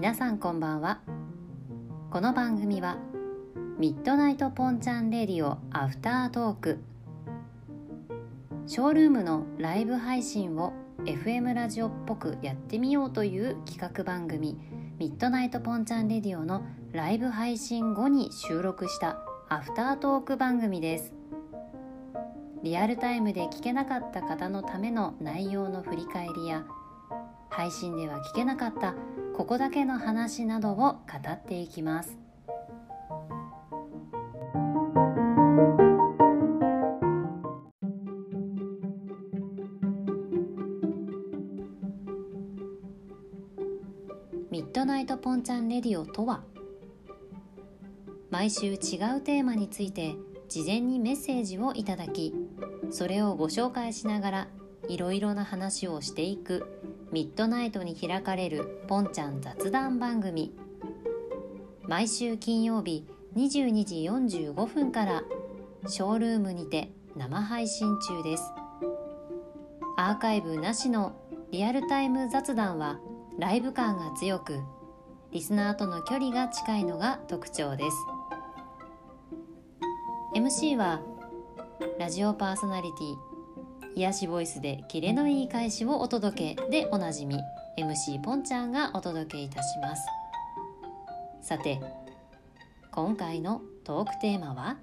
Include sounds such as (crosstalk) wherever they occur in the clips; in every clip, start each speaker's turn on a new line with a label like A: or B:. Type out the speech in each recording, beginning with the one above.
A: 皆さんこんばんは。この番組は Midnight ポンチャンレディオアフタートーク。ショールームのライブ配信を FM ラジオっぽくやってみようという企画番組 Midnight ポンチャンレディオのライブ配信後に収録したアフタートーク番組です。リアルタイムで聞けなかった方のための内容の振り返りや配信では聞けなかったここだけの話などを語っていきます。ミッドナイトポンチャンレディオとは毎週違うテーマについて事前にメッセージをいただきそれをご紹介しながらいろいろな話をしていくミッドナイトに開かれるポンちゃん雑談番組。毎週金曜日22時45分からショールームにて生配信中です。アーカイブなしのリアルタイム雑談はライブ感が強くリスナーとの距離が近いのが特徴です。MC はラジオパーソナリティ癒しボイスでキレのいい返しをお届けでおなじみ MC ポンちゃんがお届けいたします。さて今回のトークテーマは？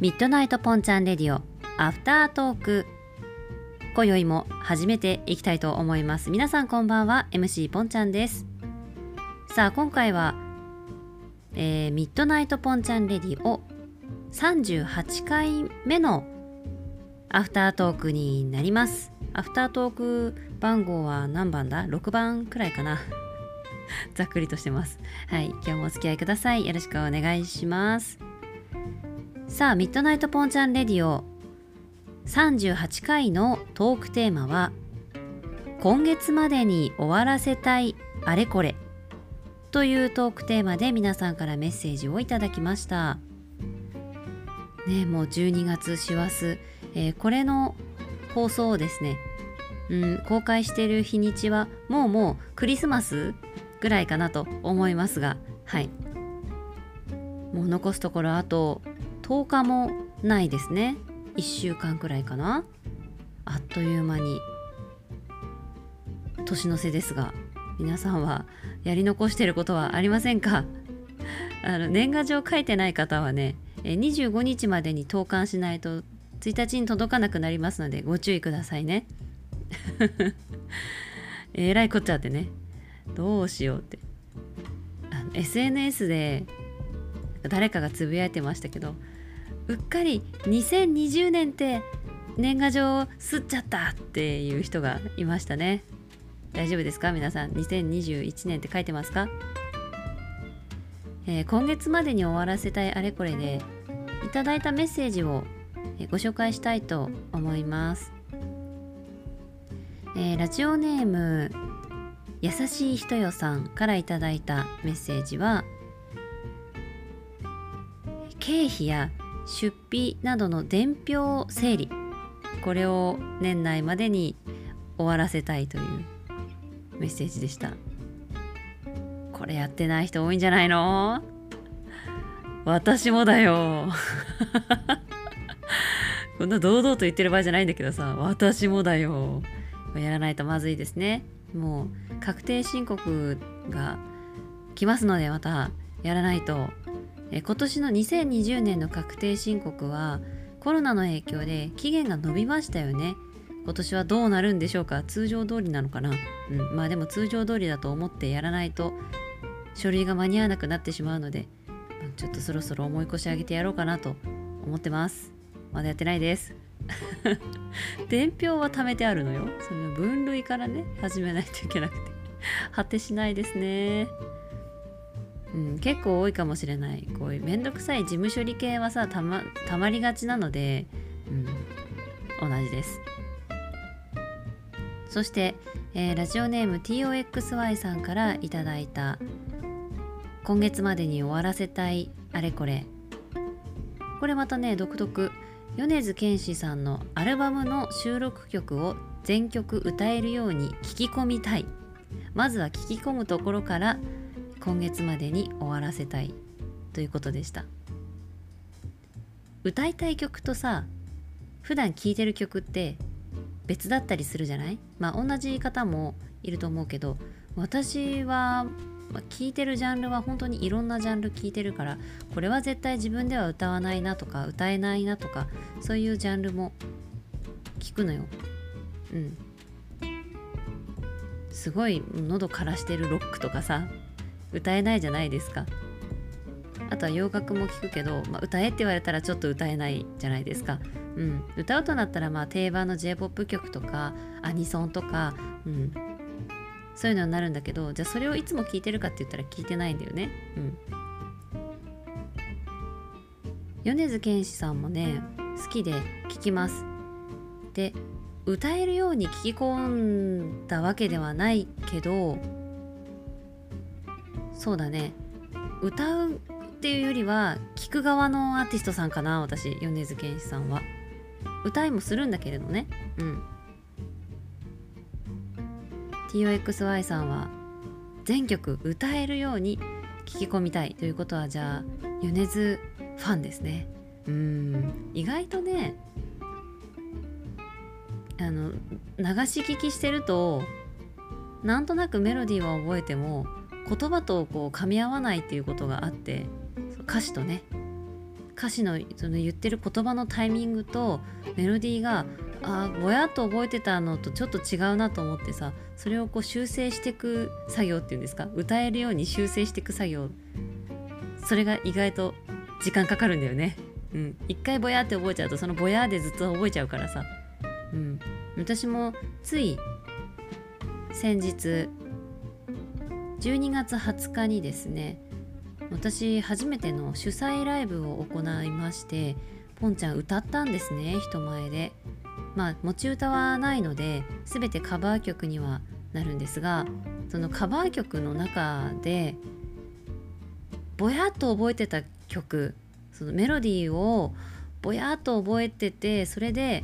A: ミッドナイトポンちゃんレディオアフタートーク今宵も始めていきたいと思います。皆さんこんばんは。MC ポンちゃんです。さあ今回は、えー、ミッドナイトポンちゃんレディオ38回目のアフタートークになります。アフタートーク番号は何番だ ?6 番くらいかな。(laughs) ざっくりとしてます。はい。今日もお付き合いください。よろしくお願いします。さあミッドナイトポンちゃんレディオ38回のトークテーマは今月までに終わらせたいあれこれというトークテーマで皆さんからメッセージをいただきました。ねもう12月師走、えー、これの放送をですね、うん、公開している日にちはもうもうクリスマスぐらいかなと思いますがはい。もう残すところあと10日もないですね。1週間くらいかな。あっという間に。年の瀬ですが皆さんはやり残してることはありませんか？(laughs) あの年賀状書いてない方はね25日までに投函しないと1日に届かなくなりますのでご注意くださいね。(laughs) えらいこっちゃってね。どうしようって。あの SNS で誰かがつぶやいてましたけどうっかり2020年って年賀状をすっちゃったっていう人がいましたね。大丈夫ですか？皆さん2021年って書いてますか、えー、今月までに終わらせたいあれこれでいただいたメッセージをご紹介したいと思います、えー、ラジオネーム優しい人よさんからいただいたメッセージは経費や出費などの伝票整理。これを年内までに終わらせたいというメッセージでした。これやってない人多いんじゃないの？私もだよ。(laughs) こんな堂々と言ってる場合じゃないんだけどさ。私もだよ。やらないとまずいですね。もう確定申告が来ますのでまたやらないと。え今年の2020年の確定申告はコロナの影響で期限が延びましたよね。今年はどうなるんでしょうか。通常通りなのかな、うん、まあでも通常通りだと思ってやらないと書類が間に合わなくなってしまうのでちょっとそろそろ重い腰上げてやろうかなと思ってます。まだやってないです。(laughs) 伝票は貯めてあるのよ。その分類からね始めないといけなくて。果てしないですね。うん、結構多いかもしれない。こういうめんどくさい事務処理系はさたまたまりがちなので、うん、同じです。そして、えー、ラジオネーム TOXY さんからいただいた今月までに終わらせたいあれこれ。これまたね独特。米津玄師さんのアルバムの収録曲を全曲歌えるように聞き込みたい。まずは聞き込むところから今月までに終わらせたいということでした。歌いたい曲とさ普段聴いてる曲って別だったりするじゃない？まあ同じ方もいると思うけど私はまあ、聞いてるジャンルは本当にいろんなジャンル聞いてるからこれは絶対自分では歌わないなとか歌えないなとかそういうジャンルも聞くのよ。うん。すごい喉枯らしてるロックとかさ歌えないじゃないですか。あとは洋楽も聞くけど、まあ、歌えって言われたらちょっと歌えないじゃないですか、うん、歌うとなったらまあ定番の J−POP 曲とかアニソンとか、うん、そういうのになるんだけどじゃあそれをいつも聞いてるかって言ったら聞いてないんだよね。うん。米津玄師さんもね好きで聞きます。で歌えるように聞き込んだわけではないけどそうだね。歌うっていうよりは聞く側のアーティストさんかな私米津玄師さんは。歌いもするんだけれどね。うん。TOXY さんは全曲歌えるように聞き込みたいということはじゃあ米津ファンですね。うん。意外とねあの流し聞きしてるとなんとなくメロディーは覚えても言葉とこう噛み合わないっていうことがあって歌詞とね歌詞のその言ってる言葉のタイミングとメロディーがあぼやっと覚えてたのとちょっと違うなと思ってさそれをこう修正していく作業っていうんですか歌えるように修正していく作業。それが意外と時間かかるんだよね。うん、一回ぼやって覚えちゃうとそのぼやでずっと覚えちゃうからさ、うん、私もつい先日12月20日にですね私初めての主催ライブを行いましてポンちゃん歌ったんですね人前で。まあ持ち歌はないので全てカバー曲にはなるんですがそのカバー曲の中でぼやっと覚えてた曲そのメロディーをぼやっと覚えててそれで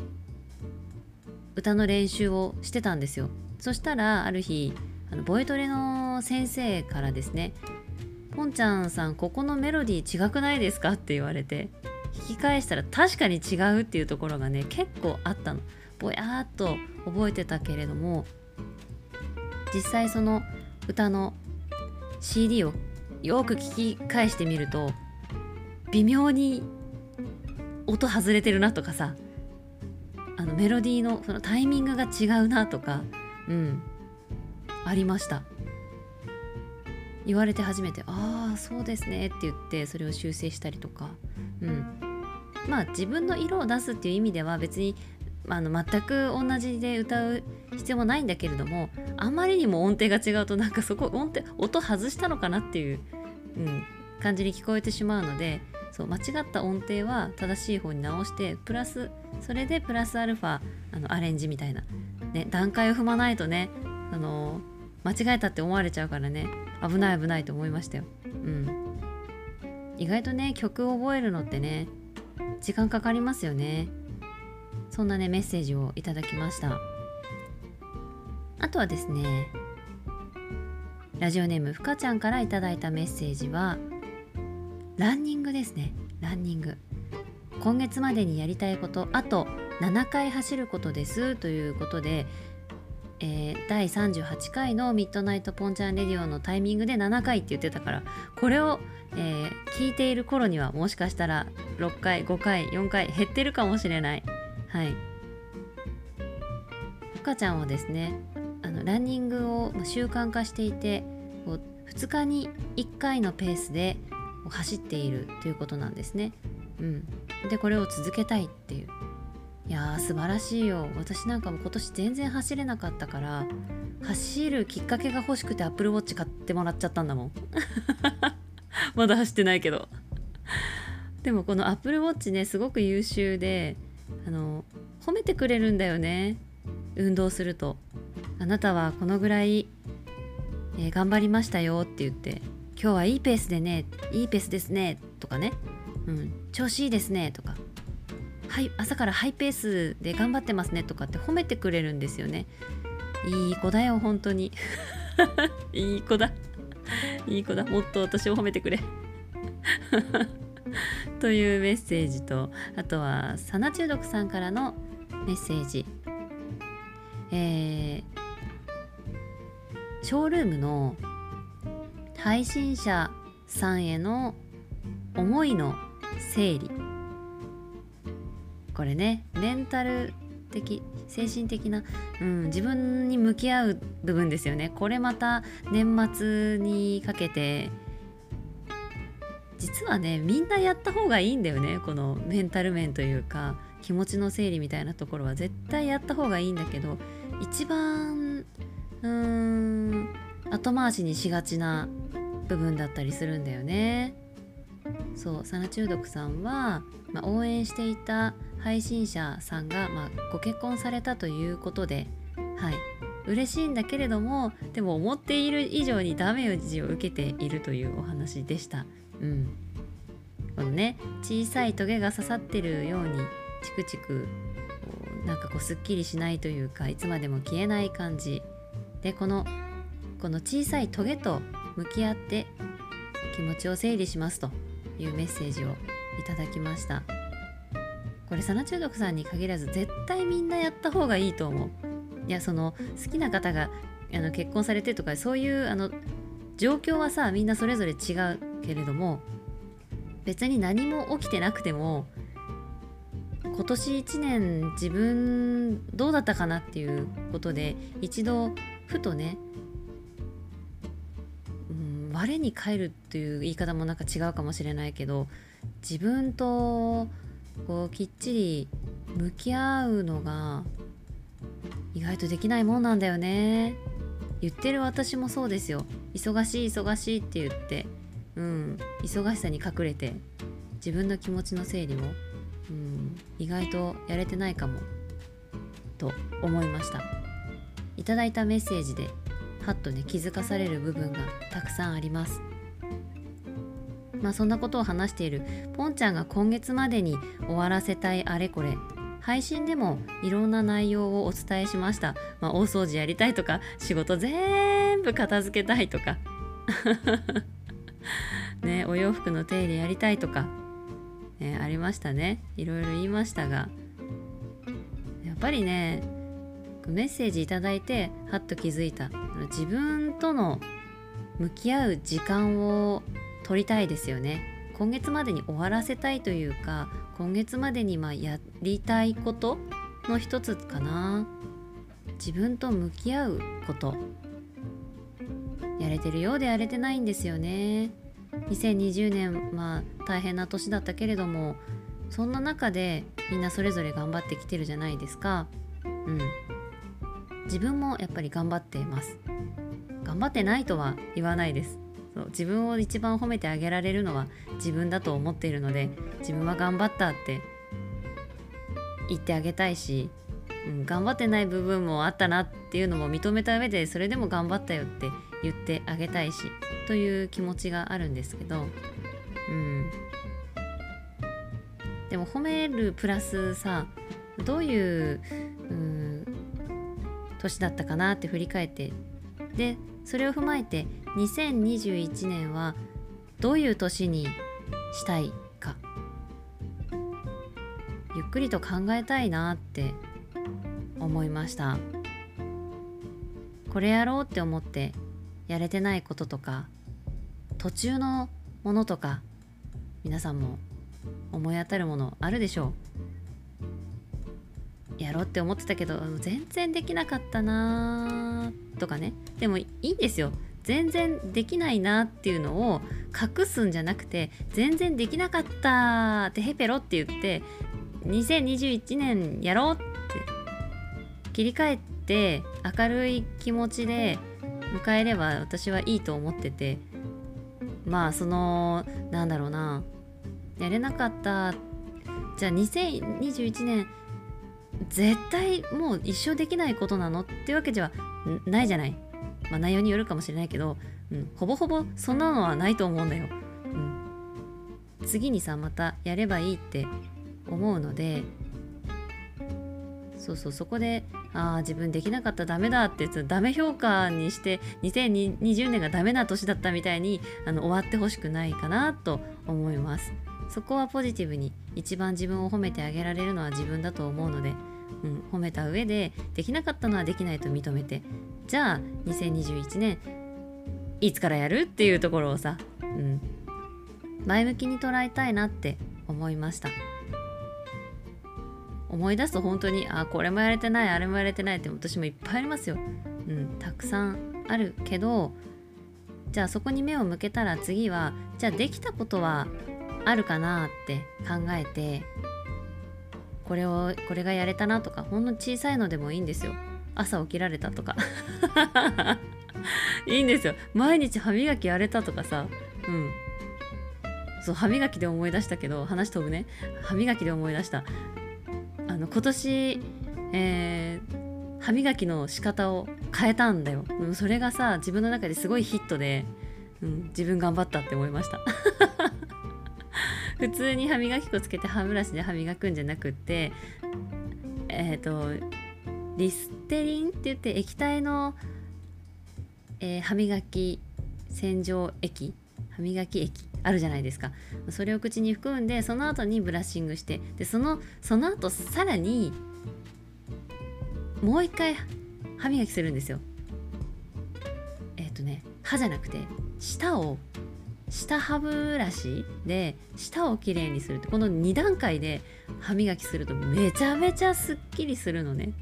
A: 歌の練習をしてたんですよ。そしたらある日あのボイトレの先生からですね「ポンちゃんさんここのメロディー違くないですか?」って言われて聞き返したら確かに違うっていうところがね結構あったのぼやーっと覚えてたけれども実際その歌の CD をよく聞き返してみると微妙に音外れてるなとかさあのメロディーのそのタイミングが違うなとかうんありました言われて初めて「ああそうですね」って言ってそれを修正したりとか。うん。まあ自分の色を出すっていう意味では別にあの全く同じで歌う必要もないんだけれどもあまりにも音程が違うとなんかそこ音程音外したのかなっていう、うん、感じに聞こえてしまうのでそう間違った音程は正しい方に直してプラスそれでプラスアルファあのアレンジみたいな、ね、段階を踏まないとねあの間違えたって思われちゃうからね。危ない危ないと思いましたよ。うん。意外とね曲を覚えるのってね時間かかりますよね。そんなねメッセージをいただきました。あとはですねラジオネームふかちゃんからいただいたメッセージはランニングですね。ランニング。今月までにやりたいことあと7回走ることですということでえー、第38回のミッドナイトポンチャンレディオのタイミングで7回って言ってたからこれを、えー、聞いている頃にはもしかしたら6回5回4回減ってるかもしれない。はい。ふかちゃんはですねあのランニングを習慣化していてこう2日に1回のペースで走っているということなんですね。うん、でこれを続けたいっていう。いやー素晴らしいよ。私なんかも今年全然走れなかったから走るきっかけが欲しくて Apple Watch 買ってもらっちゃったんだもん。(laughs) まだ走ってないけど。でもこの Apple Watch ねすごく優秀であの褒めてくれるんだよね。運動すると。あなたはこのぐらい、えー、頑張りましたよって言って今日はいいペースでねいいペースですねとかね、うん、調子いいですねとか。はい朝からハイペースで頑張ってますねとかって褒めてくれるんですよね。いい子だよ本当に。(laughs) いい子だ。いい子だ。もっと私を褒めてくれ。(laughs) というメッセージとあとはサナ中毒さんからのメッセージ。えー、ショールームの配信者さんへの思いの整理。これねメンタル的精神的な、うん、自分に向き合う部分ですよね。これまた年末にかけて実はねみんなやった方がいいんだよね。このメンタル面というか気持ちの整理みたいなところは。絶対やった方がいいんだけど一番うーん後回しにしがちな部分だったりするんだよね。そうサナ中毒さんは、まあ、応援していた配信者さんが、まあ、ご結婚されたということで、はい、嬉しいんだけれどもでも思っている以上にダメージを受けているというお話でした。うん、このね小さいトゲが刺さってるようにチクチクなんかこうすっきりしないというかいつまでも消えない感じ。でこのこの小さいトゲと向き合って気持ちを整理しますと。いうメッセージをいただきました。これサナ中毒さんに限らず絶対みんなやった方がいいと思う。いやその好きな方があの結婚されてとかそういうあの状況はさみんなそれぞれ違うけれども別に何も起きてなくても今年1年自分どうだったかなっていうことで一度ふとね我に返るっていう言い方もなんか違うかもしれないけど自分とこうきっちり向き合うのが意外とできないもんなんだよね。言ってる私もそうですよ。忙しい忙しいって言ってうん忙しさに隠れて自分の気持ちの整理も、うん、意外とやれてないかもと思いました。いただいたメッセージではっとね気づかされる部分がたくさんあります。まあそんなことを話しているポンちゃんが今月までに終わらせたいあれこれ。配信でもいろんな内容をお伝えしました、まあ、大掃除やりたいとか仕事全部片付けたいとか。(laughs) ねお洋服の手入れやりたいとか、ね、ありましたね。いろいろ言いましたが。やっぱりねメッセージ頂いてはっと気づいた。自分との向き合う時間を取りたいですよね。今月までに終わらせたいというか今月までにまやりたいことの一つかな。自分と向き合うこと。やれてるようでやれてないんですよね。2020年まあ大変な年だったけれどもそんな中でみんなそれぞれ頑張ってきてるじゃないですか。うん。自分もやっぱり頑張っています。頑張ってないとは言わないです。そう自分を一番褒めてあげられるのは自分だと思っているので自分は頑張ったって言ってあげたいし、うん、頑張ってない部分もあったなっていうのも認めた上でそれでも頑張ったよって言ってあげたいしという気持ちがあるんですけどうん。でも褒めるプラスさどういう、年だったかなって振り返ってでそれを踏まえて2021年はどういう年にしたいかゆっくりと考えたいなって思いました。これやろうって思ってやれてないこととか途中のものとか皆さんも思い当たるものあるでしょう。やろうって思ってたけど全然できなかったなとかね。でもいいんですよ。全然できないなっていうのを隠すんじゃなくて全然できなかったってヘペロって言って2021年やろうって切り替えて明るい気持ちで迎えれば私はいいと思っててまあそのなんだろうな。やれなかったじゃあ2021年絶対もう一生できないことなのっていうわけではないじゃない。まあ、内容によるかもしれないけどうん、ほぼほぼそんなのはないと思うんだよ、うん、次にさまたやればいいって思うのでそうそうそこでああ自分できなかったダメだってダメ評価にして2020年がダメな年だったみたいにあの終わってほしくないかなと思います。そこはポジティブに一番自分を褒めてあげられるのは自分だと思うので、うん、褒めた上でできなかったのはできないと認めてじゃあ2021年いつからやるっていうところをさ、うん、前向きに捉えたいなって思いました。思い出すと本当にあこれもやれてないあれもやれてないって私もいっぱいありますよ、うん、たくさんあるけどじゃあそこに目を向けたら次はじゃあできたことはあるかなって考えてこれをこれがやれたなとかほんの小さいのでもいいんですよ。朝起きられたとか。(laughs) いいんですよ。毎日歯磨きやれたとかさ。うん。そう歯磨きで思い出したけど話飛ぶね。歯磨きで思い出した。あの今年、えー、歯磨きの仕方を変えたんだよ、それがさ自分の中ですごいヒットで、うん、自分頑張ったって思いました。普通に歯磨き粉つけて歯ブラシで歯磨くんじゃなくってえっ、ー、とリステリンって言って液体の、えー、歯磨き洗浄液歯磨き液あるじゃないですか。それを口に含んでその後にブラッシングしてでそのその後さらにもう一回歯磨きするんですよ。えっ、ー、とね歯じゃなくて舌を下歯ブラシで舌をきれいにするってこの2段階で歯磨きするとめちゃめちゃすっきりするのね。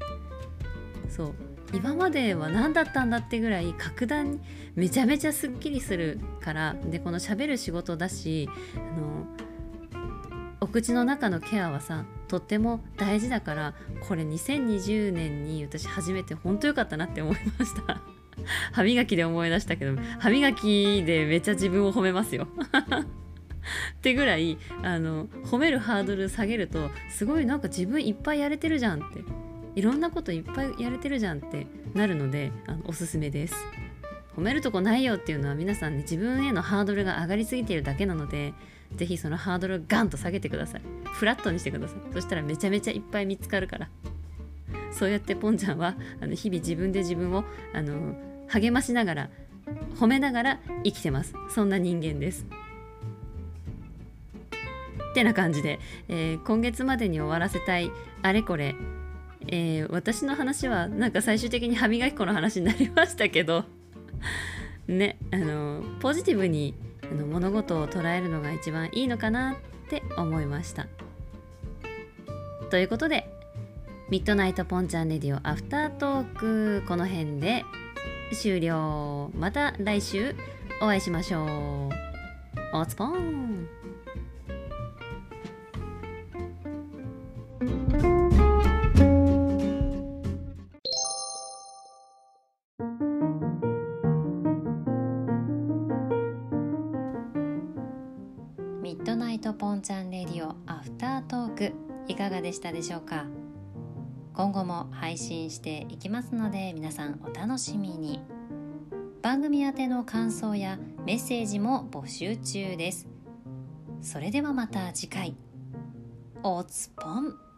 A: そう。今までは何だったんだってぐらい格段にめちゃめちゃすっきりするからでこのしゃべる仕事だしあのお口の中のケアはさとっても大事だからこれ2020年に私初めて本当良かったなって思いました。(laughs) 歯磨きで思い出したけど歯磨きでめっちゃ自分を褒めますよ。(laughs) ってぐらいあの褒めるハードル下げるとすごいなんか自分いっぱいやれてるじゃんっていろんなこといっぱいやれてるじゃんってなるのであのおすすめです。褒めるとこないよっていうのは皆さんね自分へのハードルが上がりすぎているだけなので是非そのハードルをガンと下げてください。フラットにしてください。そしたらめちゃめちゃいっぱい見つかるから。そうやってポンちゃんはあの日々自分で自分をあの励ましながら褒めながら生きてます。そんな人間です。ってな感じで、えー、今月までに終わらせたいあれこれ、えー、私の話はなんか最終的に歯磨き粉の話になりましたけど (laughs) ねあのポジティブにあの物事を捉えるのが一番いいのかなって思いました。ということでミッドナイトポンチャンレディオアフタートークこの辺で。終了。また来週お会いしましょう。おつぽんミッドナイトポンチャンレディオアフタートークいかがでしたでしょう。か今後も配信していきますので皆さんお楽しみに。番組宛ての感想やメッセージも募集中です。それではまた次回。おつぽん。